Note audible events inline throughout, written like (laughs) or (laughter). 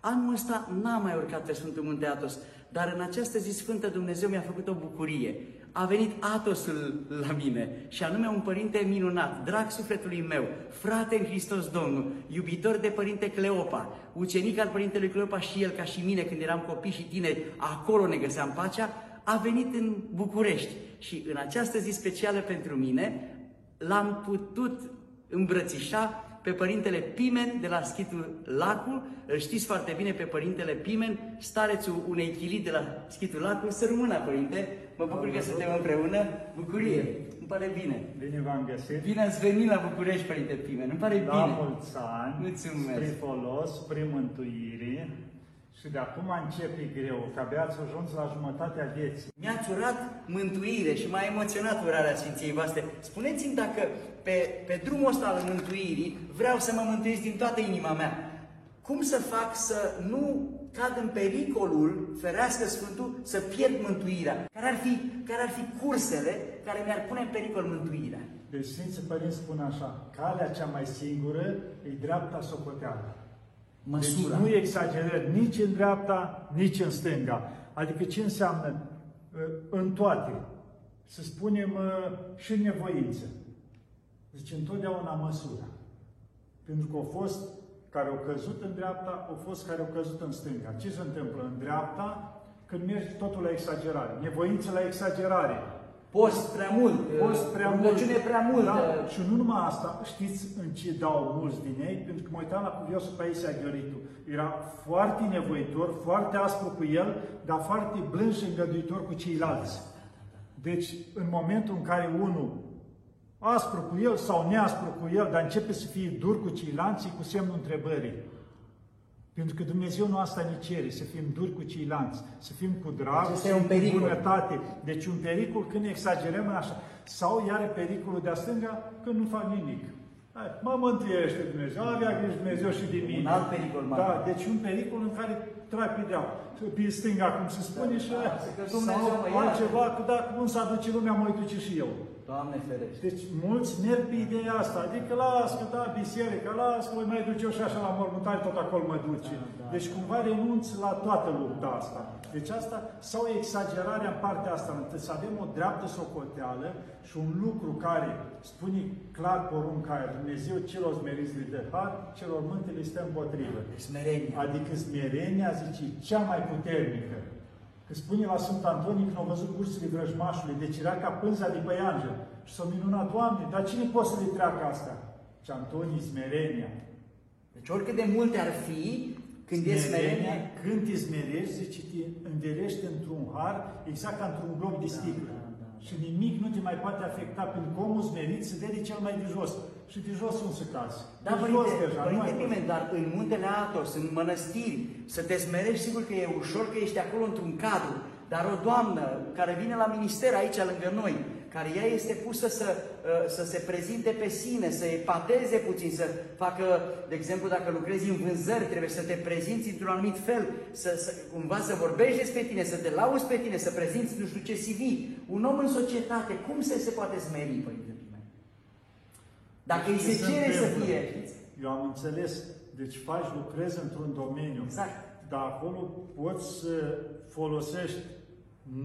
Anul ăsta n-am mai urcat pe Sfântul Munte Atos, dar în această zi sfântă Dumnezeu mi-a făcut o bucurie. A venit Atosul la mine și anume un părinte minunat, drag sufletului meu, frate în Hristos Domnul, iubitor de părinte Cleopa, ucenic al părintelui Cleopa și el ca și mine când eram copii și tineri, acolo ne găseam pacea, a venit în București și în această zi specială pentru mine l-am putut îmbrățișa pe părintele Pimen de la Schitul Lacul, îl știți foarte bine pe părintele Pimen, starețul unei chilii de la Schitul Lacul, să rămână, părinte, mă bucur că suntem împreună, bucurie, îmi pare bine. Bine v-am găsit. Bine ați venit la București, părinte Pimen, îmi pare La bine. mulți ani, Mulțumesc. spre folos, spre mântuire și de acum începe greu, că abia ați ajuns la jumătatea vieții. Mi-ați urat mântuire și m-a emoționat urarea Sfinției voastre. Spuneți-mi dacă pe, pe drumul ăsta al mântuirii vreau să mă mântuiesc din toată inima mea. Cum să fac să nu cad în pericolul, ferească Sfântul, să pierd mântuirea? Care ar fi, care ar fi cursele care mi-ar pune în pericol mântuirea? Deci Sfinții Părinți spun așa, calea cea mai singură e dreapta socoteală. Măsura. Deci nu exagerări nici în dreapta, nici în stânga. Adică ce înseamnă uh, în toate? Să spunem uh, și în nevoință. Deci întotdeauna măsura. Pentru că au fost care au căzut în dreapta, au fost care au căzut în stânga. Ce se întâmplă în dreapta? Când mergi totul la exagerare. Nevoință la exagerare. Post prea mult, Post prea mult. rugăciune prea mult. Da, și nu numai asta, știți în ce dau mulți din ei? Pentru că mă uitam la cuviosul Paisia Gheoritu. Era foarte nevoitor, foarte aspru cu el, dar foarte blând și îngăduitor cu ceilalți. Deci, în momentul în care unul aspru cu el sau neaspru cu el, dar începe să fie dur cu ceilalți, e cu semnul întrebării. Pentru că Dumnezeu nu asta ne cere, să fim duri cu ceilalți, să fim cu drag, Acesta să e un fim cu pericol. bunătate. Deci un pericol când exagerăm în așa. Sau iar pericolul de-a stânga când nu fac nimic. Hai, mă mântuiește Dumnezeu, avea grijă Dumnezeu și de mine. Un alt pericol mare. Da, deci un pericol în care tragi pe deal, pe stânga, cum se spune, și Da, că Dumnezeu sau mă ia. altceva, că dacă cum s-a duce lumea, mă duce și eu. Doamne ferește. Deci mulți merg pe ideea asta, adică las că da, biserică, las că voi mai duce eu și așa la mormântare, tot acolo mă duce. Deci cumva renunț la toată lupta asta. Deci asta, sau exagerarea în partea asta, întâi să avem o dreaptă socoteală și un lucru care spune clar porunca aia, Dumnezeu celor smeriți le dă har, celor mânte le stă împotrivă. Smerenie. Adică smerenia, zice, cea mai puternică. Că spune la Sfânt Antonie când au văzut bursele vrăjmașului, deci era ca pânza de păianjă. Și s-au minunat, Doamne, dar cine poate să le treacă asta? Și Antonie, smerenia. Deci oricât de multe ar fi, când e smerenie, Când te smerești, zice, te învelești într-un har, exact ca într-un glob de sticlă. da, da. Și nimic nu te mai poate afecta, pentru că omul smerit se vede cel mai de jos. Și de jos nu se cazi. Da, de jos părinte, deja, nu părinte mai poți. Pimen, dar în muntele Atos, în mănăstiri, să te smerești, sigur că e ușor că ești acolo într-un cadru, dar o doamnă care vine la minister aici lângă noi, care ea este pusă să, uh, să se prezinte pe sine, să epateze puțin, să facă, de exemplu, dacă lucrezi în vânzări, trebuie să te prezinți într-un anumit fel, să, să, cumva să vorbești despre tine, să te lauzi pe tine, să prezinți nu știu ce CV. Un om în societate, cum se, se poate smeri, Părinte Pimen? Dacă îi se Ce cere să întâmplă? fie, știți? Eu am înțeles. Deci faci, lucrezi într-un domeniu. Exact. Dar acolo poți să folosești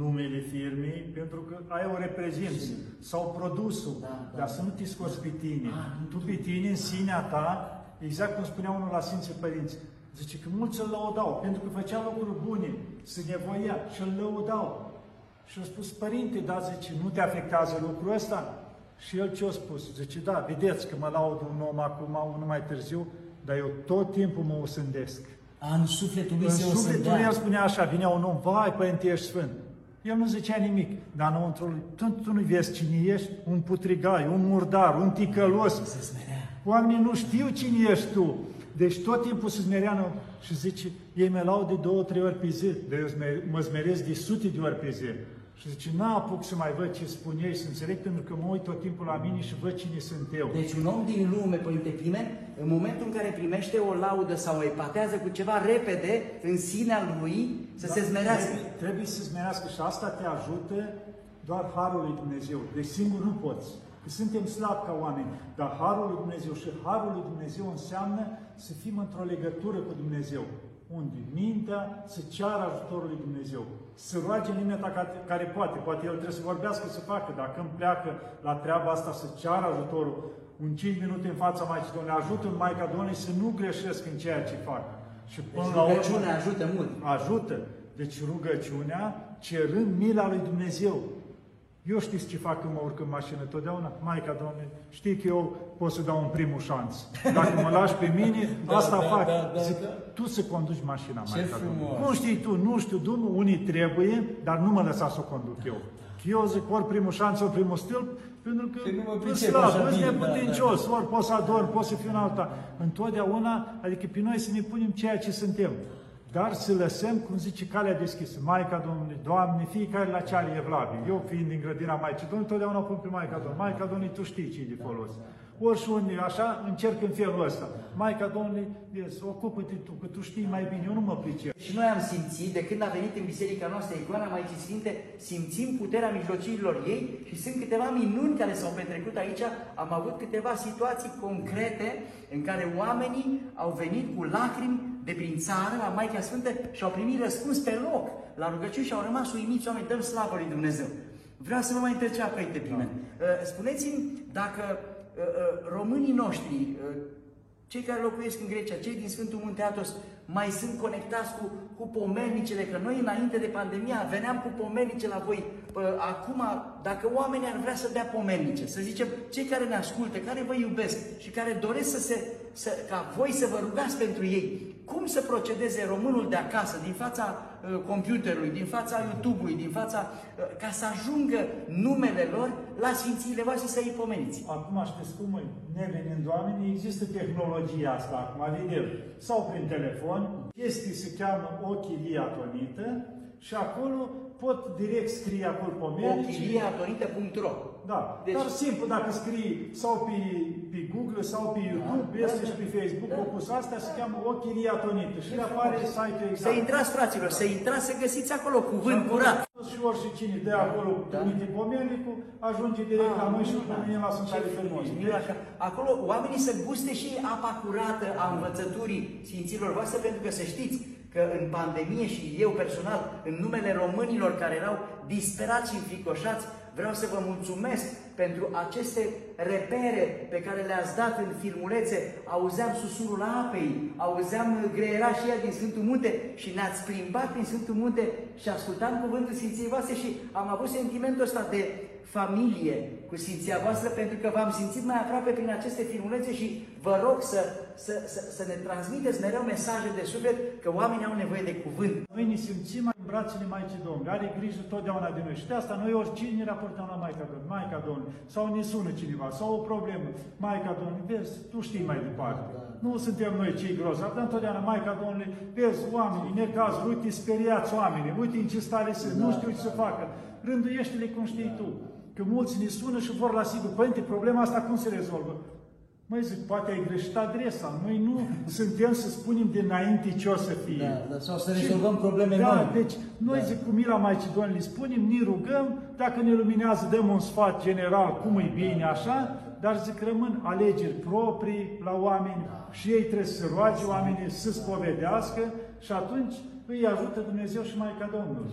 numele firmei pentru că ai o reprezinți sau produsul, Da, da, dar să nu te scoți pe tine. Ah, nu tu pe tine, în sinea ta, exact cum spunea unul la Sfinții Părinți, zice că mulți îl lăudau pentru că făcea lucruri bune, se nevoia și îl lăudau. Și a spus, părinte, da, zice, nu te afectează lucrul ăsta? Și el ce a spus? Zice, da, vedeți că mă laud un om acum, unul mai târziu, dar eu tot timpul mă osândesc. În sufletul lui În se sufletul osândea. el spunea așa, vinea un om, vai, părinte, ești sfânt. El nu zicea nimic, dar înăuntru lui, tu, tu nu vezi cine ești? Un putrigai, un murdar, un ticălos. Se smerea. Oamenii nu știu cine ești tu. Deci tot timpul se smerea în- și zice, ei mă laud de două, trei ori pe zi, dar eu sme- mă smeresc de sute de ori pe zi. Și zice, n-apuc să mai văd ce spun ei, să înțeleg, pentru că mă uit tot timpul la mine și văd cine sunt eu. Deci un om din lume, Părinte Pimen, în momentul în care primește o laudă sau o epatează cu ceva repede în sinea lui, să se smerească. Trebuie, trebuie să smerească și asta te ajută doar Harul lui Dumnezeu. Deci singur nu poți. Că suntem slabi ca oameni, dar Harul lui Dumnezeu și Harul lui Dumnezeu înseamnă să fim într-o legătură cu Dumnezeu. Unde mintea să ceară ajutorul lui Dumnezeu. Să roage în limita ca- care poate. Poate el trebuie să vorbească, să facă. Dacă îmi pleacă la treaba asta, să ceară ajutorul. Un 5 minute în fața Maicii Domnului. Ajută Maica Domnului să nu greșesc în ceea ce fac. Și până Deci la urmă, rugăciunea ajută mult. ajută. Deci rugăciunea cerând mila lui Dumnezeu. Eu știți ce fac când mă urc în mașină totdeauna? Maica, Doamne, știi că eu pot să dau un primul șans. Dacă mă lași pe mine, (laughs) Da, asta da, fac. da, da, Zic, da. tu să conduci mașina, Ce Maica, frumos. Domnului. Nu știi tu, nu știu, Domnul, unii trebuie, dar nu mă lăsa să o conduc eu. Eu zic ori primul șans, ori primul stâlp, pentru că Că nu mă sunt pricep slab, așa sunt bine, da, neputincios, ori pot să ador, pot să fiu în alta. Întotdeauna, adică pe noi să ne punem ceea ce suntem. Dar să lăsăm, cum zice, calea deschisă. Maica Domnului, Doamne, fiecare la ce are evlavie. Eu fiind din grădina Maicii Domnului, totdeauna o pun pe Maica Domnului. Maica Domnului, Tu știi ce e de folos. Ori și unde, așa, încerc în felul ăsta. Maica Domnului, vezi, ocupă-te Tu, că Tu știi mai bine, eu nu mă pricep. Și noi am simțit, de când a venit în biserica noastră icoana Maicii Sfinte, simțim puterea mijlocirilor ei și sunt câteva minuni care s-au petrecut aici. Am avut câteva situații concrete în care oamenii au venit cu lacrimi de prin țară la Maica Sfântă și au primit răspuns pe loc la rugăciuni și au rămas uimiți oameni, dăm slavă lui Dumnezeu. Vreau să vă mai întreb ceva, Părinte Pimen. Uh, Spuneți-mi dacă uh, uh, românii noștri, uh, cei care locuiesc în Grecia, cei din Sfântul Munte Atos, mai sunt conectați cu, cu pomelnicele, că noi înainte de pandemia veneam cu pomelnice la voi. Pă, Acum, dacă oamenii ar vrea să dea pomelnice, să zicem, cei care ne ascultă, care vă iubesc și care doresc să se, să, ca voi să vă rugați pentru ei, cum să procedeze românul de acasă, din fața uh, computerului, din fața YouTube-ului, din fața, uh, ca să ajungă numele lor la Sfințiile voastre să îi pomeniți? Acum știți cum e, nevenind oamenii, există tehnologia asta acum, vedem, sau prin telefon, chestii se cheamă ochilia tonită și acolo pot direct scrie acolo pomenici. Ochiliatorite.ro Da, Deci- deci, dar simplu dacă scrii sau pe, pe Google sau pe YouTube, Da, este da, și pe Facebook, da. da. opus asta se cheamă ochilia tonită și apare site-ul exact. Să intrați, fraților, să intrați, să găsiți acolo cuvânt curat. Și orice cine de acolo Da. da. trimite pomenicul, ajunge direct la noi și minunat. pe mine la Ce Sfântare frumos, Femeie. minunat. Că Acolo oamenii să guste și apa curată a învățăturii Sfinților voastre, pentru că să știți că în pandemie și eu personal, în numele românilor care erau disperați și înfricoșați, vreau să vă mulțumesc pentru aceste repere pe care le-ați dat în filmulețe. Auzeam susurul apei, auzeam greierașia din Sfântul Munte și ne-ați plimbat prin Sfântul Munte și ascultam cuvântul Sfinției voastre și am avut sentimentul ăsta de familie cu Sfinția voastră pentru că v-am simțit mai aproape prin aceste filmulețe și vă rog să, să, să, să ne transmiteți mereu mesaje de suflet că oamenii au nevoie de cuvânt. Noi ne simțim în brațele Maicii Domnului, are grijă totdeauna de noi. Și de asta noi oricine ne raportăm la Maica Domnului, Maica Domnului, sau ne sună cineva, sau o problemă, Maica Domnului, vezi, tu știi mai departe. Nu suntem noi cei grozavi, dar întotdeauna Maica Domnului, vezi, oamenii, necazuri, uite, speriați oamenii, uite în ce stare sunt, nu știu ce să facă. Rânduiește-le cum știi tu. Că mulți ne sună și vor la sigur, părinte, problema asta cum se rezolvă? Măi zic, poate ai greșit adresa. Noi nu suntem să spunem dinainte ce o să fie. Da, da, sau să Și- rezolvăm probleme da, noi. deci noi Da. zic cu mila Maicii Domnului, spunem, ne rugăm, dacă ne luminează, dăm un sfat general, cum e bine, așa, dar zic, rămân alegeri proprii la oameni și ei trebuie să se roage oamenii să spovedească și atunci îi ajută Dumnezeu și Maica Domnului.